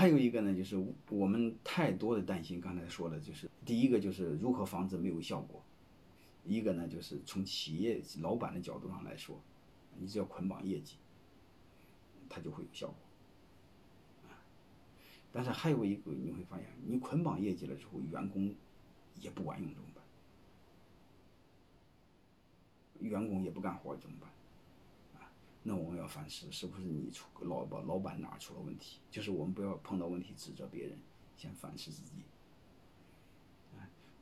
还有一个呢，就是我们太多的担心，刚才说的就是第一个就是如何防止没有效果，一个呢就是从企业老板的角度上来说，你只要捆绑业绩，它就会有效果。但是还有一个你会发现，你捆绑业绩了之后，员工也不管用怎么办？员工也不干活怎么办？那我们要反思，是不是你出老板老板哪出了问题？就是我们不要碰到问题指责别人，先反思自己。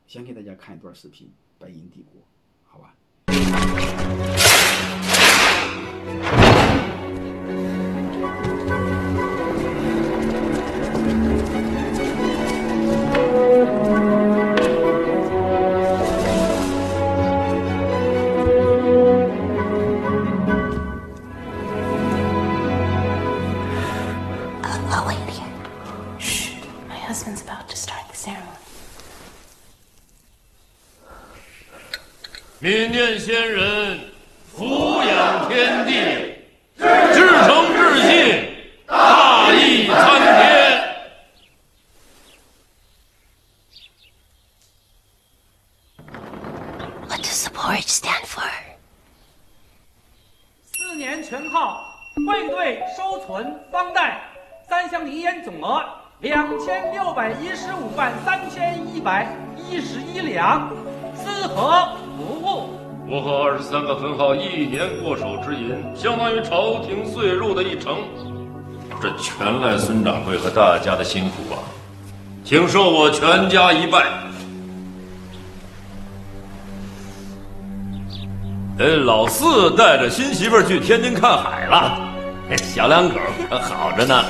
先给大家看一段视频，《白银帝国》，好吧？民念先人，俯仰天地，至诚至信，大义参天。What does the porridge stand for? 四年全号汇兑收存方贷三乡银烟总额两千六百一十五万三千一百一十一两，四合。我和二十三个分号一年过手之银，相当于朝廷岁入的一成。这全赖孙掌柜和大家的辛苦啊！请受我全家一拜。哎，老四带着新媳妇去天津看海了，小两口可好着呢。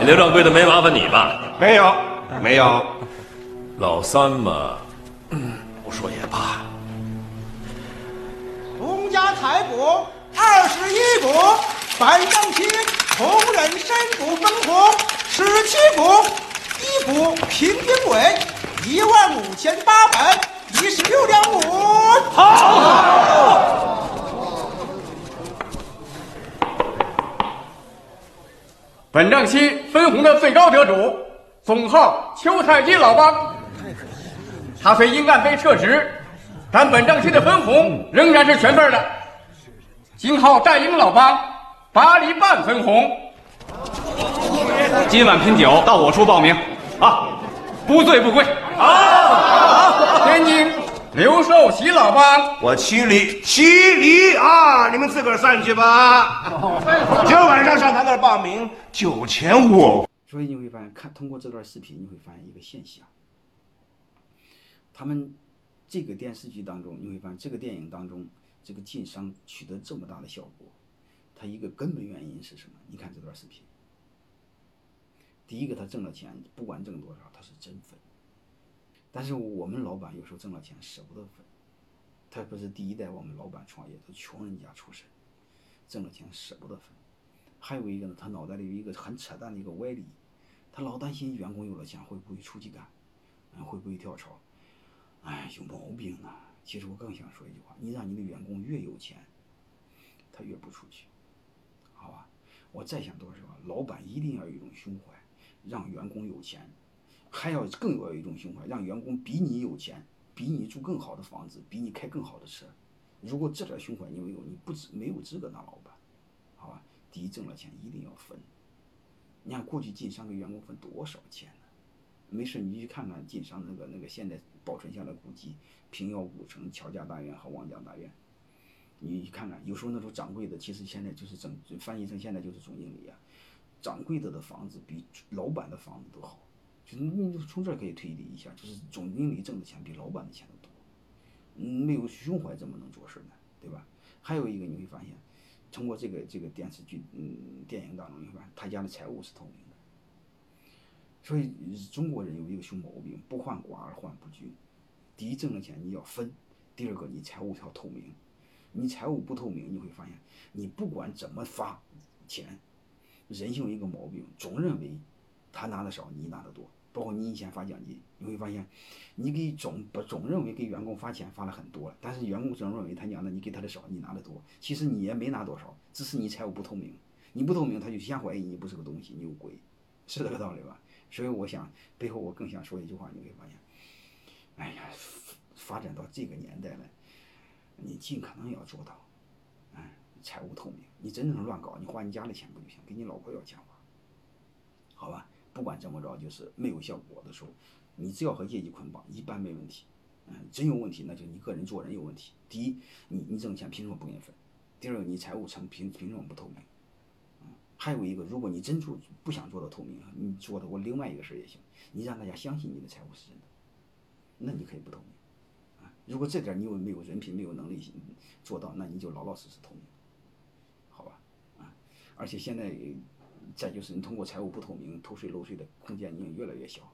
刘掌柜的没麻烦你吧？没有，没有。老三嘛，不说也罢。洪家财帛二十一股，反正清同仁身股分红十七股，一股平均为一万五千八百一十六两五。好。本账期分红的最高得主，总号邱太金老帮。他虽因案被撤职，但本账期的分红仍然是全份的。金号战鹰老帮八厘半分红。今晚拼酒到我处报名，啊，不醉不归。好，天津刘寿喜老帮，我七厘，七厘啊！你们自个儿散去吧。今儿晚上上他那儿报名，酒钱我。所以你会发现，看通过这段视频，你会发现一个现象。他们这个电视剧当中，你会发现这个电影当中，这个晋商取得这么大的效果，他一个根本原因是什么？你看这段视频。第一个，他挣了钱，不管挣多少，他是真分。但是我们老板有时候挣了钱舍不得分，他不是第一代我们老板创业，都穷人家出身，挣了钱舍不得分。还有一个呢，他脑袋里有一个很扯淡的一个歪理，他老担心员工有了钱会不会出去干，嗯，会不会跳槽。哎，有毛病啊！其实我更想说一句话：你让你的员工越有钱，他越不出去，好吧？我再想多说，老板一定要有一种胸怀，让员工有钱，还要更要有一种胸怀，让员工比你有钱，比你住更好的房子，比你开更好的车。如果这点胸怀你没有，你不资没有资格当老板，好吧？第一，挣了钱一定要分。你看过去晋商给员工分多少钱呢？没事，你去看看晋商那个那个现在保存下来古迹，平遥古城、乔家大院和王家大院，你看看，有时候那种掌柜的，其实现在就是整翻译成现在就是总经理啊。掌柜的的房子比老板的房子都好，就是你从这可以推理一下，就是总经理挣的钱比老板的钱都多。嗯，没有胸怀怎么能做事呢？对吧？还有一个你会发现，通过这个这个电视剧嗯电影当中，你会发现他家的财务是透明的。所以中国人有一个熊毛病，不患寡而患不均。第一，挣了钱你要分；第二个，你财务要透明。你财务不透明，你会发现，你不管怎么发钱，人性一个毛病，总认为他拿的少，你拿的多。包括你以前发奖金，你会发现，你给总不总认为给员工发钱发了很多了，但是员工总认为他娘的你给他的少，你拿的多。其实你也没拿多少，只是你财务不透明。你不透明，他就先怀疑你不是个东西，你有鬼，是这个道理吧？所以我想背后我更想说一句话，你会发现，哎呀，发展到这个年代了，你尽可能要做到，嗯，财务透明。你真正乱搞，你花你家的钱不就行？给你老婆要钱花，好吧？不管怎么着，就是没有效果的时候，你只要和业绩捆绑，一般没问题。嗯，真有问题，那就你个人做人有问题。第一，你你挣钱凭什么不给你分？第二个，你财务成凭凭什么不透明？还有一个，如果你真做不想做到透明，你做的我另外一个事儿也行，你让大家相信你的财务是真的，那你可以不透明。啊，如果这点你又没有人品、没有能力做到，那你就老老实实透明，好吧？啊，而且现在再就是你通过财务不透明偷税漏税的空间已经越来越小。